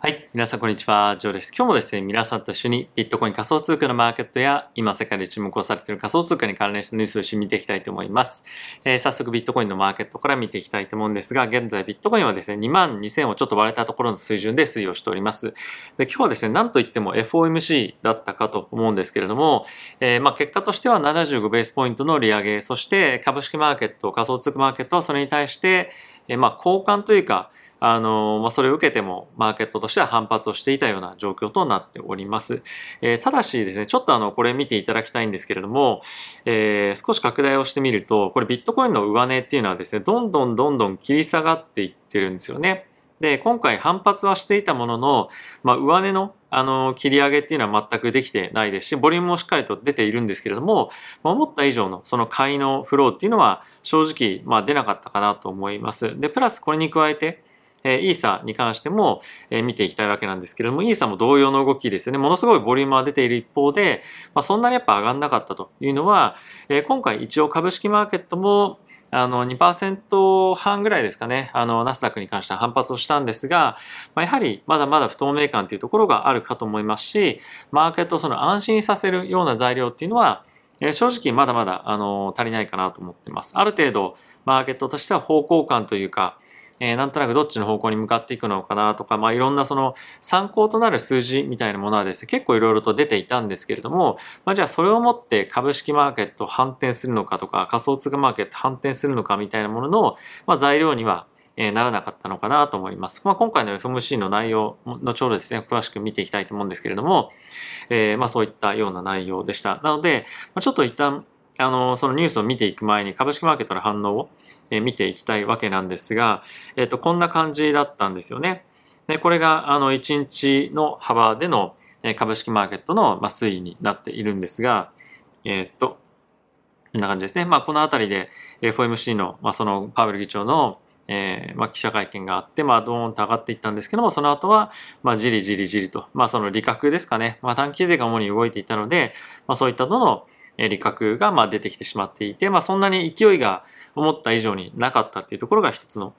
はい。皆さん、こんにちは。ジョーです。今日もですね、皆さんと一緒にビットコイン仮想通貨のマーケットや、今世界で注目をされている仮想通貨に関連したニュースを一緒に見ていきたいと思います。えー、早速、ビットコインのマーケットから見ていきたいと思うんですが、現在、ビットコインはですね、2万2000をちょっと割れたところの水準で推移をしております。で、今日はですね、なんといっても FOMC だったかと思うんですけれども、えー、まあ、結果としては75ベースポイントの利上げ、そして株式マーケット、仮想通貨マーケットはそれに対して、えー、まあ、交換というか、あの、まあ、それを受けてもマーケットとしては反発をしていたような状況となっております。えー、ただしですね、ちょっとあの、これ見ていただきたいんですけれども、えー、少し拡大をしてみると、これビットコインの上値っていうのはですね、どんどんどんどん切り下がっていってるんですよね。で、今回反発はしていたものの、まあ、上値のあの、切り上げっていうのは全くできてないですし、ボリュームもしっかりと出ているんですけれども、まあ、思った以上のその買いのフローっていうのは正直、まあ、出なかったかなと思います。で、プラスこれに加えて、えー、イーサに関しても、え、見ていきたいわけなんですけれども、イーサも同様の動きですよね。ものすごいボリュームは出ている一方で、まあ、そんなにやっぱ上がんなかったというのは、え、今回一応株式マーケットも、あの2%半ぐらいですかね、あのナスダックに関しては反発をしたんですが、まあ、やはりまだまだ不透明感というところがあるかと思いますし、マーケットをその安心させるような材料っていうのは、正直まだまだあの足りないかなと思っています。ある程度マーケットとしては方向感というか、えー、なんとなくどっちの方向に向かっていくのかなとか、まあ、いろんなその参考となる数字みたいなものはですね、結構いろいろと出ていたんですけれども、まあ、じゃあそれをもって株式マーケット反転するのかとか、仮想通貨マーケット反転するのかみたいなものの、まあ、材料にはえならなかったのかなと思います。まあ、今回の FMC の内容、後ほどですね、詳しく見ていきたいと思うんですけれども、えー、まあそういったような内容でした。なので、ま、ちょっと一旦、あの、そのニュースを見ていく前に株式マーケットの反応を、え見ていきたいわけなんですが、えっ、と、こんな感じだったんですよね。で、これが、あの、1日の幅での株式マーケットの、推移になっているんですが、えっ、と、こんな感じですね。まあ、このあたりで FOMC の、まあ、そのパウエル議長のえー、まあ、記者会見があって、まあ、ドーンと上がっていったんですけども、その後は、まあ、じりじりじりと、まあ、その利確ですかね。まあ、短期税が主に動いていたので、まあ、そういったのの、利確がま出てきてしまっていて、まあ、そんなに勢いが思った以上になかったっていうところが一つの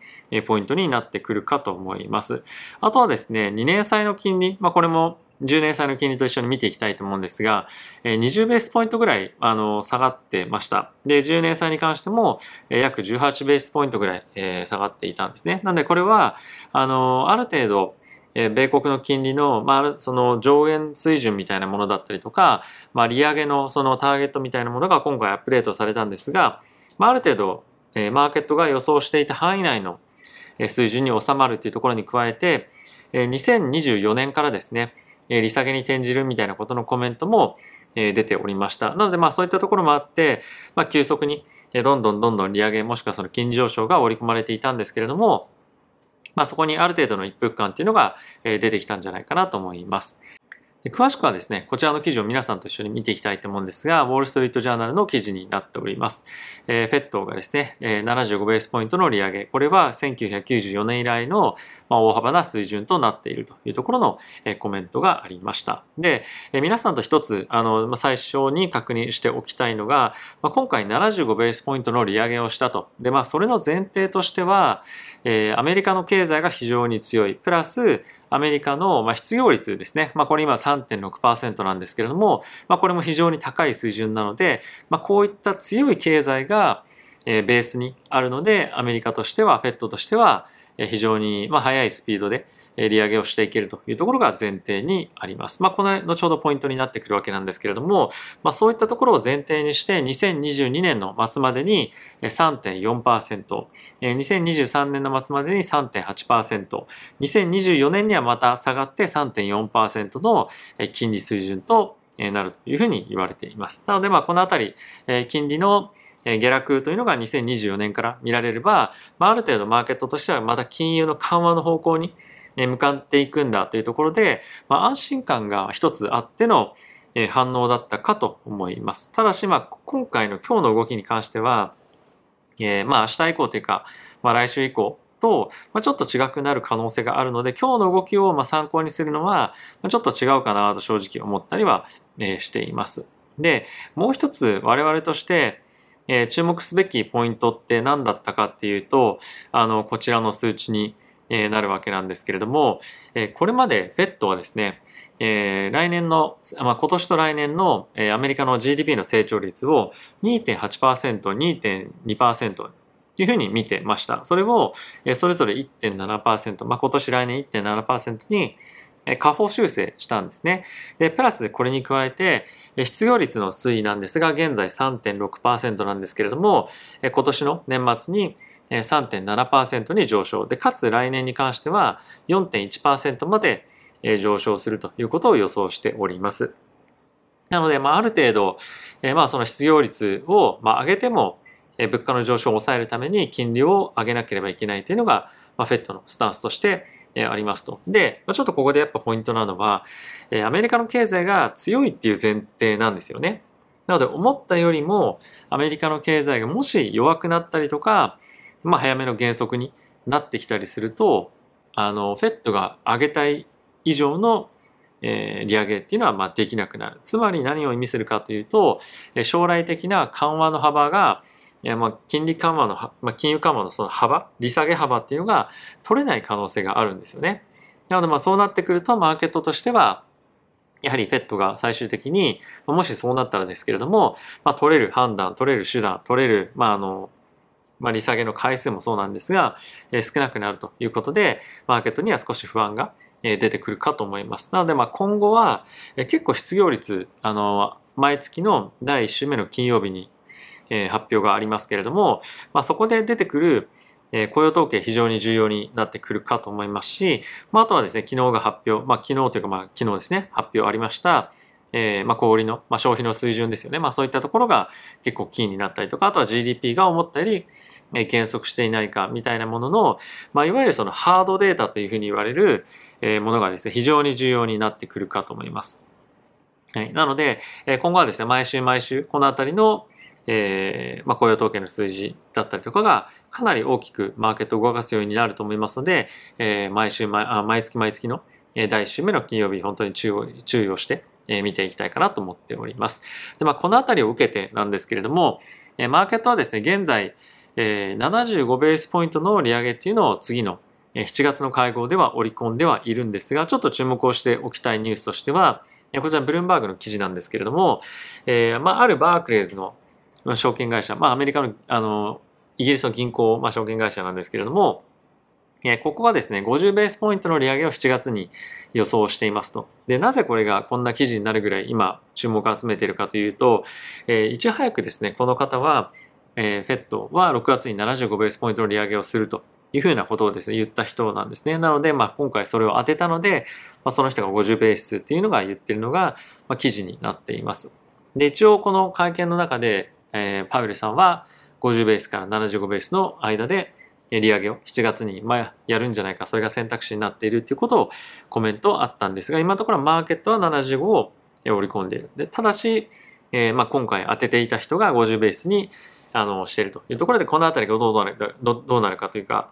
ポイントになってくるかと思います。あとはですね、2年債の金利、まあ、これも10年債の金利と一緒に見ていきたいと思うんですが、20ベースポイントぐらいあの下がってました。で、10年債に関しても約18ベースポイントぐらい下がっていたんですね。なのでこれは、あの、ある程度、え米国の金利の,、まあ、その上限水準みたいなものだったりとか、まあ、利上げのそのターゲットみたいなものが今回アップデートされたんですが、まあ、ある程度、えマーケットが予想していた範囲内の水準に収まるというところに加えて、え2024年からですね、え利下げに転じるみたいなことのコメントもえ出ておりました。なのでまあそういったところもあって、まあ、急速にどんどんどんどん利上げもしくはその金利上昇が織り込まれていたんですけれども、まあ、そこにある程度の一服感っていうのが出てきたんじゃないかなと思います。詳しくはですね、こちらの記事を皆さんと一緒に見ていきたいと思うんですが、ウォールストリートジャーナルの記事になっております。えー、フェットがですね、えー、75ベースポイントの利上げ、これは1994年以来の、まあ、大幅な水準となっているというところの、えー、コメントがありました。で、えー、皆さんと一つ、あの、まあ、最初に確認しておきたいのが、まあ、今回75ベースポイントの利上げをしたと。で、まあ、それの前提としては、えー、アメリカの経済が非常に強い。プラス、アメリカの、ま失業率ですね。まあ、これ今3.6%なんですけれども、まあ、これも非常に高い水準なので、まあ、こういった強い経済が、ベースにあるので、アメリカとしては、フェットとしては、非常に、ま速いスピードで利上げをしていけるというところが前提にあります。まあ、この後ほどポイントになってくるわけなんですけれども、まあ、そういったところを前提にして2022年の末までに3.4%、2023年の末までに3.8%、2024年にはまた下がって3.4%の金利水準となるというふうに言われています。なので、まあ、このあたり、金利の下落というのが2024年から見られれば、まあ、ある程度マーケットとしてはまた金融の緩和の方向に向かっていくんだというところで、まあ、安心感が一つあっての反応だったかと思います。ただし、まあ、今回の今日の動きに関しては、えー、まあ明日以降というか、まあ、来週以降と、ま、ちょっと違くなる可能性があるので、今日の動きをま参考にするのは、ちょっと違うかなと正直思ったりはしています。で、もう一つ我々として、え、注目すべきポイントって何だったかっていうと、あの、こちらの数値にえ、なるわけなんですけれども、え、これまで FED はですね、え、来年の、まあ、今年と来年の、え、アメリカの GDP の成長率を2.8%、2.2%というふうに見てました。それを、それぞれ1.7%、まあ、今年来年1.7%に下方修正したんですね。で、プラスこれに加えて、失業率の推移なんですが、現在3.6%なんですけれども、今年の年末に3.7%に上昇。で、かつ来年に関しては4.1%まで上昇するということを予想しております。なので、まあ、ある程度、まあ、その失業率を、上げても、物価の上昇を抑えるために金利を上げなければいけないというのが、まあ、フェットのスタンスとして、ありますと。で、ちょっとここでやっぱポイントなのは、アメリカの経済が強いっていう前提なんですよね。なので、思ったよりも、アメリカの経済がもし弱くなったりとか、まあ、早めの減速になってきたりすると、あの、フェットが上げたい以上の、えー、利上げっていうのはまあできなくなる。つまり何を意味するかというと、将来的な緩和の幅が、いやまあ金利緩和の、まあ、金融緩和のその幅、利下げ幅っていうのが取れない可能性があるんですよね。なのでまあそうなってくるとマーケットとしては、やはりフェットが最終的に、もしそうなったらですけれども、まあ、取れる判断、取れる手段、取れる、まあ、あの、まあ、利下げの回数もそうなんですが、え少なくなるということで、マーケットには少し不安が出てくるかと思います。なので、まあ、今後は、え結構失業率、あの、毎月の第1週目の金曜日に、え発表がありますけれども、まあ、そこで出てくる、え雇用統計非常に重要になってくるかと思いますし、まあ、あとはですね、昨日が発表、まあ、昨日というか、まあ、昨日ですね、発表ありました、えー、まあ、小売の、まあ、消費の水準ですよね。まあ、そういったところが結構キーになったりとか、あとは GDP が思ったより、え減速していないかみたいなものの、まあ、いわゆるそのハードデータというふうに言われる、えものがですね、非常に重要になってくるかと思います。はい。なので、え今後はですね、毎週毎週、このあたりの、えー、まあ、雇用統計の数字だったりとかがかなり大きくマーケットを動かすようになると思いますので、えー、毎週毎毎月毎月の第1週目の金曜日本当に注意注意をしてえ見ていきたいかなと思っております。で、まあ、このあたりを受けてなんですけれども、マーケットはですね、現在、え75ベースポイントの利上げっていうのを次の7月の会合では織り込んではいるんですが、ちょっと注目をしておきたいニュースとしては、こちらブルームバーグの記事なんですけれども、えー、まあ、あるバークレーズの証券会社、まあ、アメリカの、あの、イギリスの銀行、まあ、証券会社なんですけれども、えここがですね、50ベースポイントの利上げを7月に予想していますと。で、なぜこれがこんな記事になるぐらい今注目を集めているかというと、えー、いち早くですね、この方は、えー、フェットは6月に75ベースポイントの利上げをするというふうなことをですね、言った人なんですね。なので、まあ、今回それを当てたので、まあ、その人が50ベースっていうのが言ってるのが、まあ、記事になっています。で、一応この会見の中で、えー、パウエルさんは50ベースから75ベースの間で利上げを7月にまあやるんじゃないか、それが選択肢になっているということをコメントあったんですが、今のところマーケットは75を織り込んでいる。でただし、えー、まあ今回当てていた人が50ベースにあのしているというところで、このあたりがどうなるかどどうなるかというか、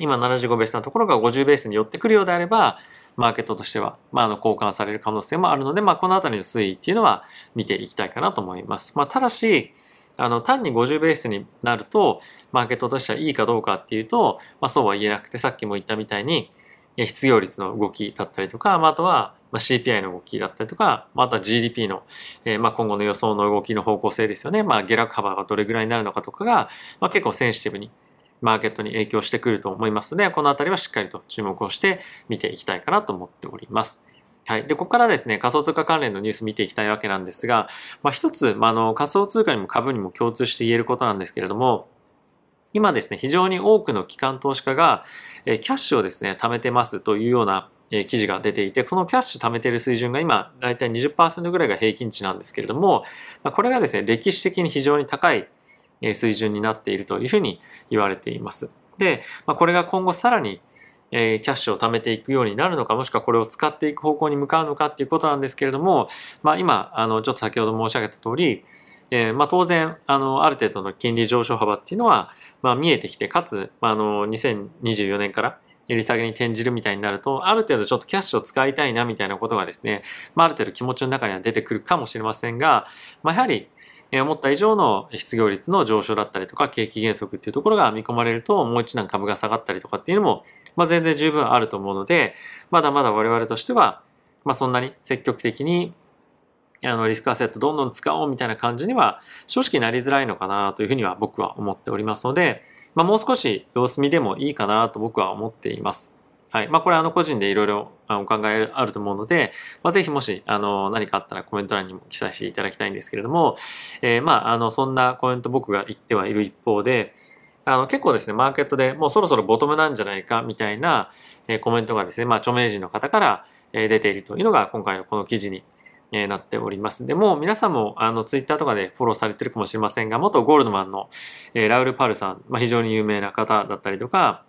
今75ベースのところが50ベースに寄ってくるようであれば、マーケットとしては、まあ、あの交換される可能性もあるので、まあ、このあたりの推移っていうのは見ていきたいかなと思います。まあ、ただし、あの、単に50ベースになると、マーケットとしてはいいかどうかっていうと、まあそうは言えなくて、さっきも言ったみたいに、失業率の動きだったりとか、まあ、あとはまあ CPI の動きだったりとか、まあ、あとは GDP の、えー、まあ今後の予想の動きの方向性ですよね。まあ下落幅がどれぐらいになるのかとかが、まあ結構センシティブにマーケットに影響してくると思いますので、このあたりはしっかりと注目をして見ていきたいかなと思っております。はい。で、ここからですね、仮想通貨関連のニュース見ていきたいわけなんですが、まあ、一つ、まあ、あの、仮想通貨にも株にも共通して言えることなんですけれども、今ですね、非常に多くの機関投資家が、えキャッシュをですね、貯めてますというような、え記事が出ていて、このキャッシュ貯めている水準が今、だいたい20%ぐらいが平均値なんですけれども、まこれがですね、歴史的に非常に高い水準になっているというふうに言われています。で、まあ、これが今後さらにえ、キャッシュを貯めていくようになるのか、もしくはこれを使っていく方向に向かうのかっていうことなんですけれども、まあ今、あの、ちょっと先ほど申し上げた通り、えー、まあ当然、あの、ある程度の金利上昇幅っていうのは、まあ見えてきて、かつ、ま、あの、2024年から利下げに転じるみたいになると、ある程度ちょっとキャッシュを使いたいなみたいなことがですね、まあある程度気持ちの中には出てくるかもしれませんが、まあやはり、思った以上の失業率の上昇だったりとか、景気減速っていうところが見込まれると、もう一段株が下がったりとかっていうのも、まあ、全然十分あると思うので、まだまだ我々としては、まあ、そんなに積極的にあのリスクアセットどんどん使おうみたいな感じには正直なりづらいのかなというふうには僕は思っておりますので、まあ、もう少し様子見でもいいかなと僕は思っています。はい。まあ、これあの個人でいろいろお考えあると思うので、まあ、ぜひもし、あの、何かあったらコメント欄にも記載していただきたいんですけれども、えー、まあ、あの、そんなコメント僕が言ってはいる一方で、あの、結構ですね、マーケットでもうそろそろボトムなんじゃないかみたいな、え、コメントがですね、まあ、著名人の方から、え、出ているというのが今回のこの記事にえなっております。でも皆さんもあのツイッターとかでフォローされてるかもしれませんが、元ゴールドマンの、えラウル・パルさん、まあ、非常に有名な方だったりとか、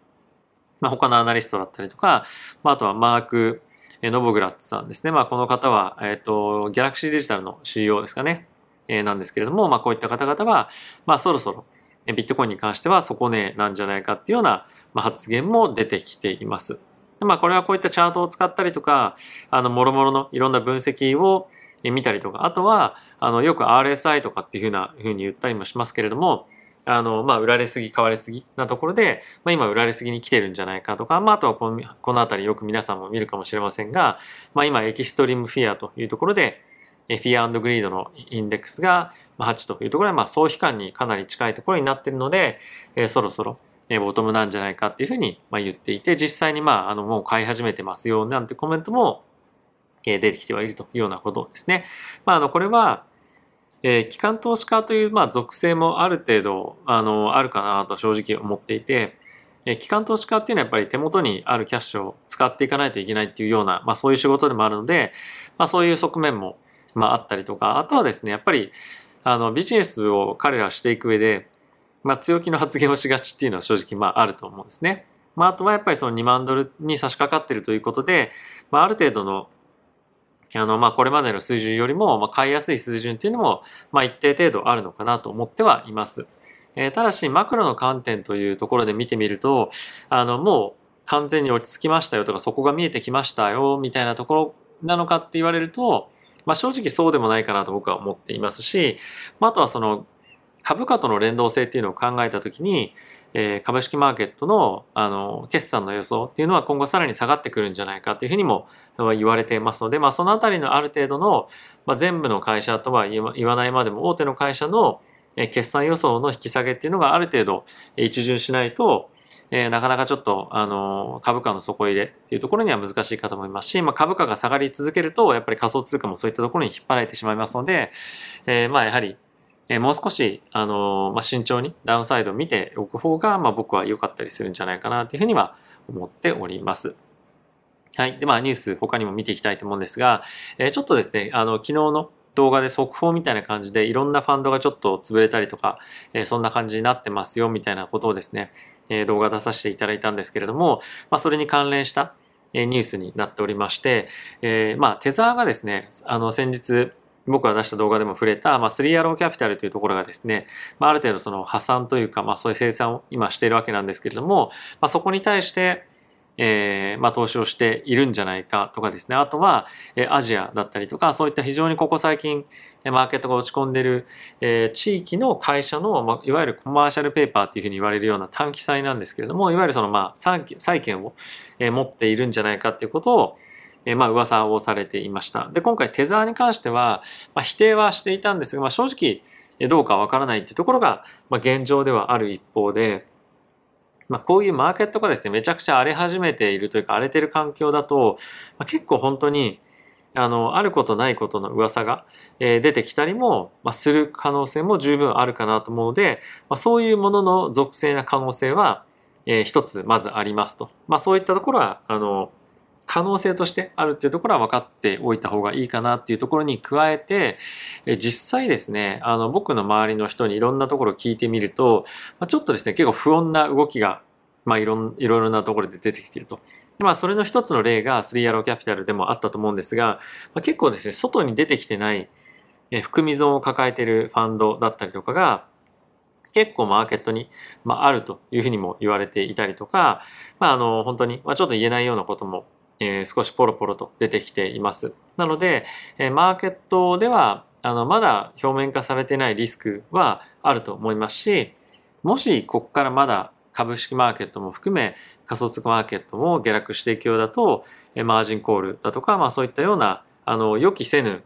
まあ、他のアナリストだったりとか、まあ、あとはマーク・ノボグラッツさんですね。まあ、この方は、えっ、ー、と、ギャラクシーデジタルの CEO ですかね。えー、なんですけれども、まあ、こういった方々は、まあ、そろそろ、ビットコインに関しては底値なんじゃないかっていうような、まあ、発言も出てきています。まあ、これはこういったチャートを使ったりとか、あの、もろもろのいろんな分析を見たりとか、あとは、あの、よく RSI とかっていうふうな、ふうに言ったりもしますけれども、あの、まあ、売られすぎ、買われすぎなところで、まあ、今売られすぎに来てるんじゃないかとか、まあ、あとはこの、このあたりよく皆さんも見るかもしれませんが、まあ、今、エキストリームフィアというところで、フィアグリードのインデックスが8というところで、まあ、総悲観にかなり近いところになっているので、えー、そろそろ、ボトムなんじゃないかっていうふうに、ま、言っていて、実際に、まあ、あの、もう買い始めてますよ、なんてコメントも、え、出てきてはいるというようなことですね。まあ、あの、これは、えー、機関投資家という、まあ、属性もある程度、あの、あるかなと正直思っていて、えー、機関投資家っていうのはやっぱり手元にあるキャッシュを使っていかないといけないっていうような、まあ、そういう仕事でもあるので、まあ、そういう側面も、まあ、あったりとか、あとはですね、やっぱり、あの、ビジネスを彼らしていく上で、まあ、強気の発言をしがちっていうのは正直、まあ、あると思うんですね。まあ、あとはやっぱりその2万ドルに差し掛かってるということで、まあ、ある程度のあの、まあ、これまでの水準よりも、まあ、買いやすい水準っていうのも、まあ、一定程度あるのかなと思ってはいます。えー、ただし、マクロの観点というところで見てみると、あの、もう完全に落ち着きましたよとか、そこが見えてきましたよ、みたいなところなのかって言われると、まあ、正直そうでもないかなと僕は思っていますし、まあ、あとはその、株価との連動性っていうのを考えたときに、えー、株式マーケットのあの決算の予想っていうのは今後さらに下がってくるんじゃないかっていうふうにも言われていますので、まあ、そのあたりのある程度の、まあ、全部の会社とは言わないまでも大手の会社の決算予想の引き下げっていうのがある程度一巡しないと、えー、なかなかちょっと、あの、株価の底入れっていうところには難しいかと思いますし、まあ、株価が下がり続けると、やっぱり仮想通貨もそういったところに引っ張られてしまいますので、えー、まあ、やはり、えもう少し、あのまあ、慎重にダウンサイドを見ておく方が、まあ、僕は良かったりするんじゃないかなというふうには思っております。はい。で、まあ、ニュース他にも見ていきたいと思うんですが、え、ちょっとですね、あの、昨日の動画で速報みたいな感じでいろんなファンドがちょっと潰れたりとか、え、そんな感じになってますよみたいなことをですね、え、動画出させていただいたんですけれども、まあ、それに関連したニュースになっておりまして、え、まあ、テザーがですね、あの、先日、僕が出した動画でも触れた、まあ、3アローキャピタルというところがですね、まあ、ある程度その破産というか、まあ、そういう生産を今しているわけなんですけれども、まあ、そこに対して、えー、まあ、投資をしているんじゃないかとかですね。あとは、えー、アジアだったりとか、そういった非常にここ最近、マーケットが落ち込んでいる、えー、地域の会社の、まあ、いわゆるコマーシャルペーパーっていうふうに言われるような短期債なんですけれども、いわゆるその、まあ、債券を、え、持っているんじゃないかっていうことを、えまあ噂をされていました。で、今回テザーに関しては、まあ、否定はしていたんですが、まあ、正直どうかわからないっていうところが、まあ、現状ではある一方で、まあ、こういうマーケットがですね、めちゃくちゃ荒れ始めているというか、荒れてる環境だと、まあ、結構本当に、あの、あることないことの噂が、えー、出てきたりも、まあ、する可能性も十分あるかなと思うので、まあ、そういうものの属性な可能性は、えー、一つまずありますと。まあ、そういったところは、あの、可能性としてあるっていうところは分かっておいた方がいいかなっていうところに加えて、実際ですね、あの僕の周りの人にいろんなところを聞いてみると、まちょっとですね、結構不穏な動きが、まあ、いろんいろいろなところで出てきていると。まあ、それの一つの例が3 r ローキャピタルでもあったと思うんですが、まあ、結構ですね、外に出てきてないえ含み損を抱えているファンドだったりとかが、結構マーケットに、まあ、あるというふうにも言われていたりとか、まあ、あの、本当に、まあ、ちょっと言えないようなこともえー、少しポロポロと出てきています。なので、えー、マーケットでは、あの、まだ表面化されてないリスクはあると思いますし、もしここからまだ株式マーケットも含め仮想通貨マーケットも下落していくようだと、マージンコールだとか、まあそういったような、あの、予期せぬ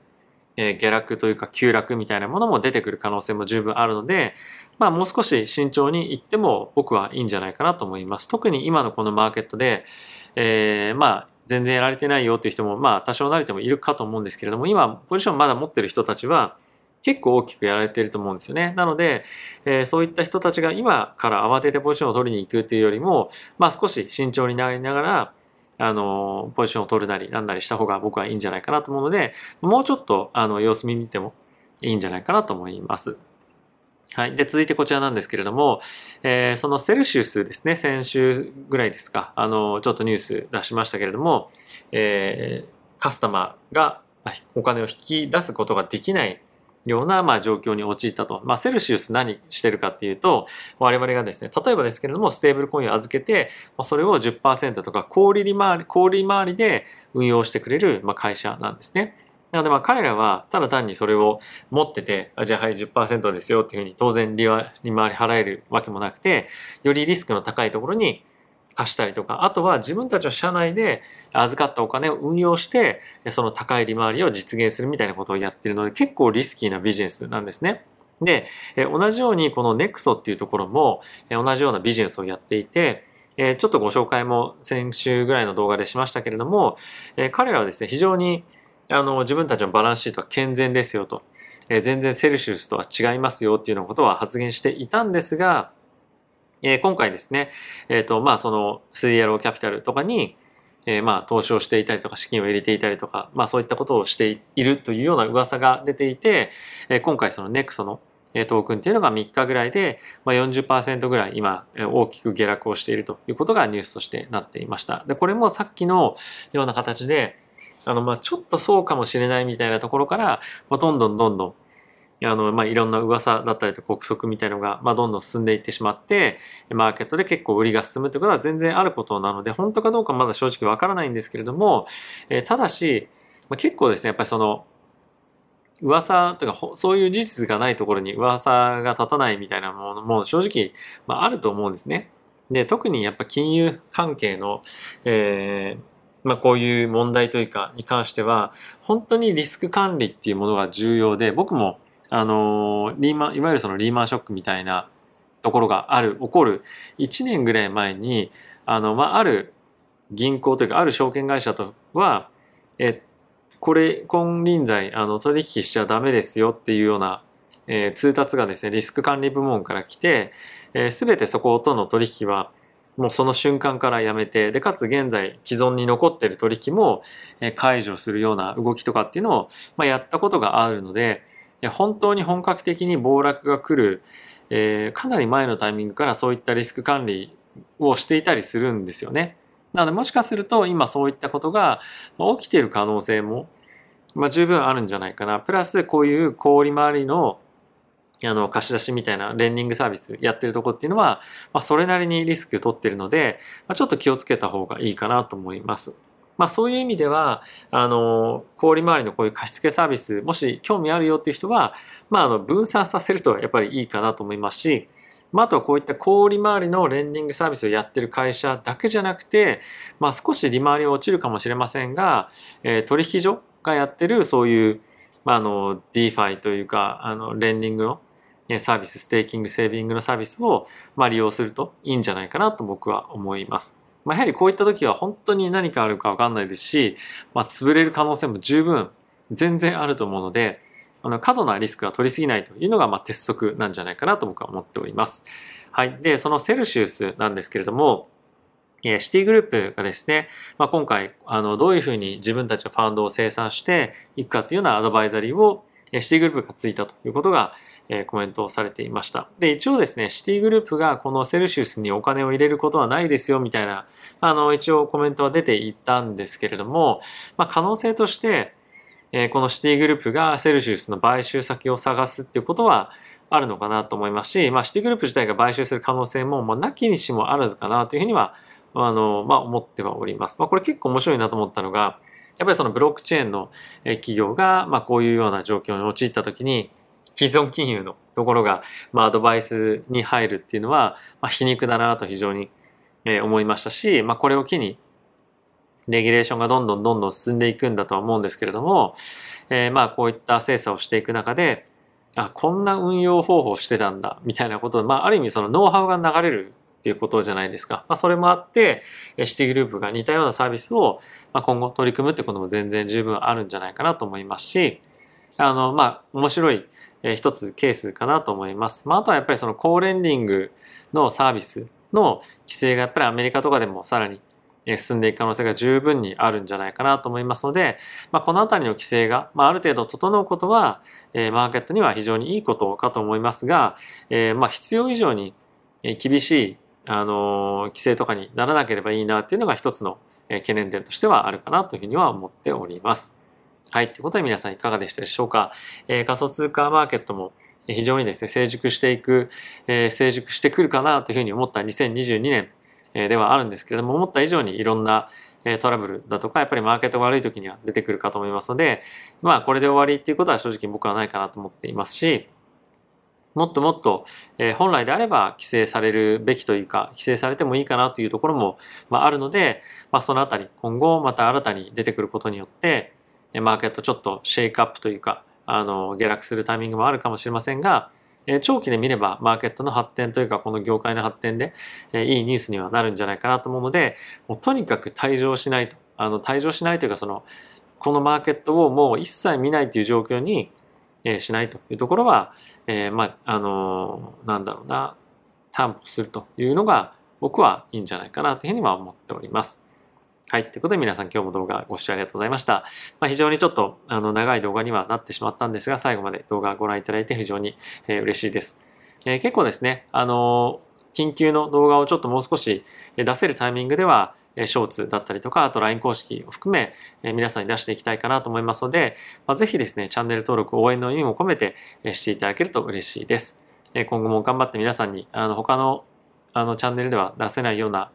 え下落というか急落みたいなものも出てくる可能性も十分あるので、まあもう少し慎重にいっても僕はいいんじゃないかなと思います。特に今のこのマーケットで、えー、まあ全然やられてないよっていう人もまあ多少なりともいるかと思うんですけれども、今ポジションまだ持ってる人たちは結構大きくやられてると思うんですよね。なので、えー、そういった人たちが今から慌ててポジションを取りに行くっていうよりも、まあ少し慎重になりながら、あの、ポジションを取るなりなんなりした方が僕はいいんじゃないかなと思うので、もうちょっとあの様子見見てもいいんじゃないかなと思います。はい。で、続いてこちらなんですけれども、えー、そのセルシウスですね、先週ぐらいですか、あの、ちょっとニュース出しましたけれども、えー、カスタマーがお金を引き出すことができないような、まあ、状況に陥ったと。まあ、セルシウス何してるかっていうと、我々がですね、例えばですけれども、ステーブルコインを預けて、まあ、それを10%とか、小売利回り、小売回りで運用してくれる、まあ、会社なんですね。なので、まあ、彼らは、ただ単にそれを持ってて、あじゃあはい10%ですよっていうふうに、当然利回り払えるわけもなくて、よりリスクの高いところに貸したりとか、あとは自分たちの社内で預かったお金を運用して、その高い利回りを実現するみたいなことをやってるので、結構リスキーなビジネスなんですね。で、同じようにこの NEXO っていうところも同じようなビジネスをやっていて、ちょっとご紹介も先週ぐらいの動画でしましたけれども、彼らはですね、非常にあの自分たちのバランスシートは健全ですよとえ、全然セルシウスとは違いますよっていうようなことは発言していたんですが、えー、今回ですね、えっ、ー、と、まあ、その 3RO キャピタルとかに、えー、まあ、投資をしていたりとか、資金を入れていたりとか、まあ、そういったことをしているというような噂が出ていて、えー、今回その NEXO のトークンっていうのが3日ぐらいで、まあ40%ぐらい今大きく下落をしているということがニュースとしてなっていました。で、これもさっきのような形で、あの、まあちょっとそうかもしれないみたいなところから、まあ、どんどんどんどんあの、まあ、いろんな噂だったりと憶測みたいのが、まあ、どんどん進んでいってしまって、マーケットで結構売りが進むということは全然あることなので、本当かどうかまだ正直わからないんですけれども、えー、ただし、まあ、結構ですね、やっぱりその、噂とか、そういう事実がないところに噂が立たないみたいなものも正直、まあ、あると思うんですね。で、特にやっぱ金融関係の、えー、まあ、こういう問題というかに関しては、本当にリスク管理っていうものが重要で、僕もあのリーマンいわゆるそのリーマンショックみたいなところがある起こる1年ぐらい前にあの、まあ、ある銀行というかある証券会社とはえこれ金輪際あの取引しちゃダメですよっていうような、えー、通達がですねリスク管理部門から来て、えー、全てそことの取引はもうその瞬間からやめてでかつ現在既存に残ってる取引も解除するような動きとかっていうのを、まあ、やったことがあるので本当に本格的に暴落が来る、えー、かなり前のタイミングからそういったリスク管理をしていたりするんですよね。なのでもしかすると今そういったことが起きている可能性も、まあ、十分あるんじゃないかな。プラスこういう小売回りのあの貸し出しみたいなレンディングサービスやってるとこっていうのは、まあ、それなりにリスク取ってるので、まあ、ちょっと気をつけた方がいいかなと思います。まあそういう意味では、あの、小売回りのこういう貸付サービス、もし興味あるよっていう人は、まああの、分散させるとやっぱりいいかなと思いますし、まあ、あとはこういった小売回りのレンディングサービスをやってる会社だけじゃなくて、まあ少し利回りは落ちるかもしれませんが、えー、取引所がやってるそういう、まあ、あの、DeFi というか、あの、レンディングのサービス、ステーキング、セービングのサービスを、まあ、利用するといいんじゃないかなと僕は思います。まあ、やはりこういった時は本当に何かあるかわかんないですし、まあ、潰れる可能性も十分全然あると思うので、あの過度なリスクは取りすぎないというのが、まあ、鉄則なんじゃないかなと僕は思っております。はい。で、そのセルシウスなんですけれども、シティグループがですね、まあ、今回、あの、どういうふうに自分たちのファンドを生産していくかというようなアドバイザリーをシティグループがついたということが、えコメントをされていました。で、一応ですね、シティグループがこのセルシウスにお金を入れることはないですよみたいな、あの、一応コメントは出ていたんですけれども、まあ、可能性として、えこのシティグループがセルシウスの買収先を探すっていうことはあるのかなと思いますし、まあ、シティグループ自体が買収する可能性も、まあ、なきにしもあらずかなというふうには、あの、まあ、思ってはおります。まあ、これ結構面白いなと思ったのが、やっぱりそのブロックチェーンの企業が、まあ、こういうような状況に陥った時に、既存金融のところが、まあ、アドバイスに入るっていうのは、まあ、皮肉だなと非常に思いましたし、まあ、これを機に、レギュレーションがどんどんどんどん進んでいくんだとは思うんですけれども、えー、まあこういった精査をしていく中で、あ、こんな運用方法をしてたんだ、みたいなことまあある意味そのノウハウが流れるっていうことじゃないですか。まあそれもあって、シティグループが似たようなサービスを、ま、今後取り組むってことも全然十分あるんじゃないかなと思いますし、あの、まあ面白い一つケースかなと思います。まああとはやっぱりそのコーレンディングのサービスの規制がやっぱりアメリカとかでもさらに進んでいく可能性が十分にあるんじゃないかなと思いますので、まあ、このあたりの規制が、まあ、ある程度整うことは、えー、マーケットには非常にいいことかと思いますが、えー、まあ必要以上に厳しい、あのー、規制とかにならなければいいなっていうのが一つの懸念点としてはあるかなというふうには思っております。はい。ということで皆さんいかがでしたでしょうか？えー、仮想通貨マーケットも非常にですね、成熟していく、えー、成熟してくるかなというふうに思った2022年ではあるんですけれども、思った以上にいろんなトラブルだとか、やっぱりマーケットが悪い時には出てくるかと思いますので、まあこれで終わりっていうことは正直僕はないかなと思っていますし、もっともっと、え本来であれば規制されるべきというか、規制されてもいいかなというところも、まあ、るので、まあ、そのあたり、今後また新たに出てくることによって、マーケットちょっとシェイクアップというか、あの、下落するタイミングもあるかもしれませんが、え長期で見ればマーケットの発展というかこの業界の発展で、えいいニュースにはなるんじゃないかなと思うのでもうとにかく退場しないとあの退場しないというかそのこのマーケットをもう一切見ないという状況に、えしないというところは、えー、まああのなんだろうな担保するというのが僕はいいんじゃないかなというふうには思っております。はい。ということで皆さん今日も動画ご視聴ありがとうございました。まあ、非常にちょっとあの長い動画にはなってしまったんですが、最後まで動画をご覧いただいて非常に、えー、嬉しいです。えー、結構ですね、あの、緊急の動画をちょっともう少し出せるタイミングでは、ショーツだったりとか、あと LINE 公式を含め、皆さんに出していきたいかなと思いますので、まあ、ぜひですね、チャンネル登録、応援の意味も込めてしていただけると嬉しいです。今後も頑張って皆さんに、あの、他のあのチャンネルでは出せないような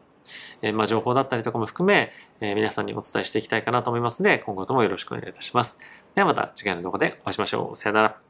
えまあ、情報だったりとかも含め、え皆さんにお伝えしていきたいかなと思いますので、今後ともよろしくお願いいたします。ではまた次回の動画でお会いしましょう。さよなら。